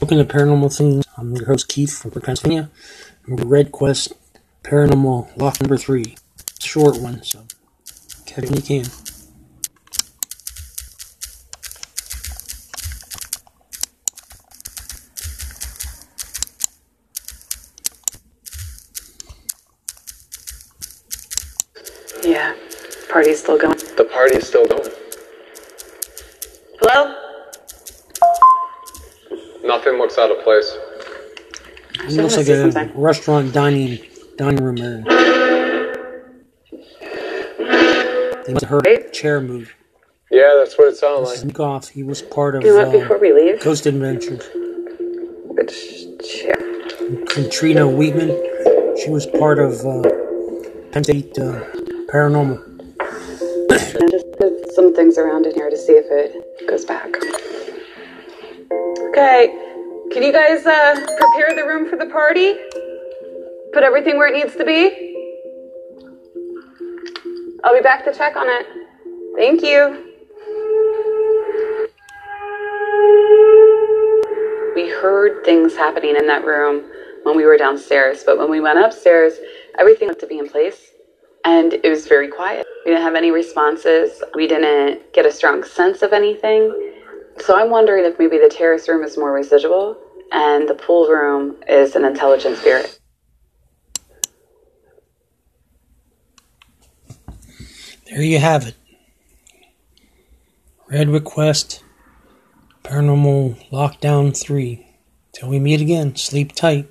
Welcome to Paranormal Things. I'm your host Keith from Pennsylvania. I'm Red Quest Paranormal Lock Number Three. It's a short one, so catch it when you can. Yeah, party's still going. The party's still going. Hello? Nothing looks out of place. It looks like a something. restaurant dining dining room area. They must have heard a chair move. Yeah, that's what it sounded like. Sneak off. He was part of You know what, uh, before we leave? Ghost Adventures. Which chair? Katrina Weidman. She was part of uh, Penn State uh, Paranormal. And just put some things around in here to see if it goes back. Okay, can you guys uh, prepare the room for the party? Put everything where it needs to be? I'll be back to check on it. Thank you. We heard things happening in that room when we were downstairs, but when we went upstairs, everything looked to be in place and it was very quiet. We didn't have any responses. We didn't get a strong sense of anything. So I'm wondering if maybe the terrace room is more residual and the pool room is an intelligent spirit. There you have it. Red Request Paranormal Lockdown 3. Till we meet again, sleep tight.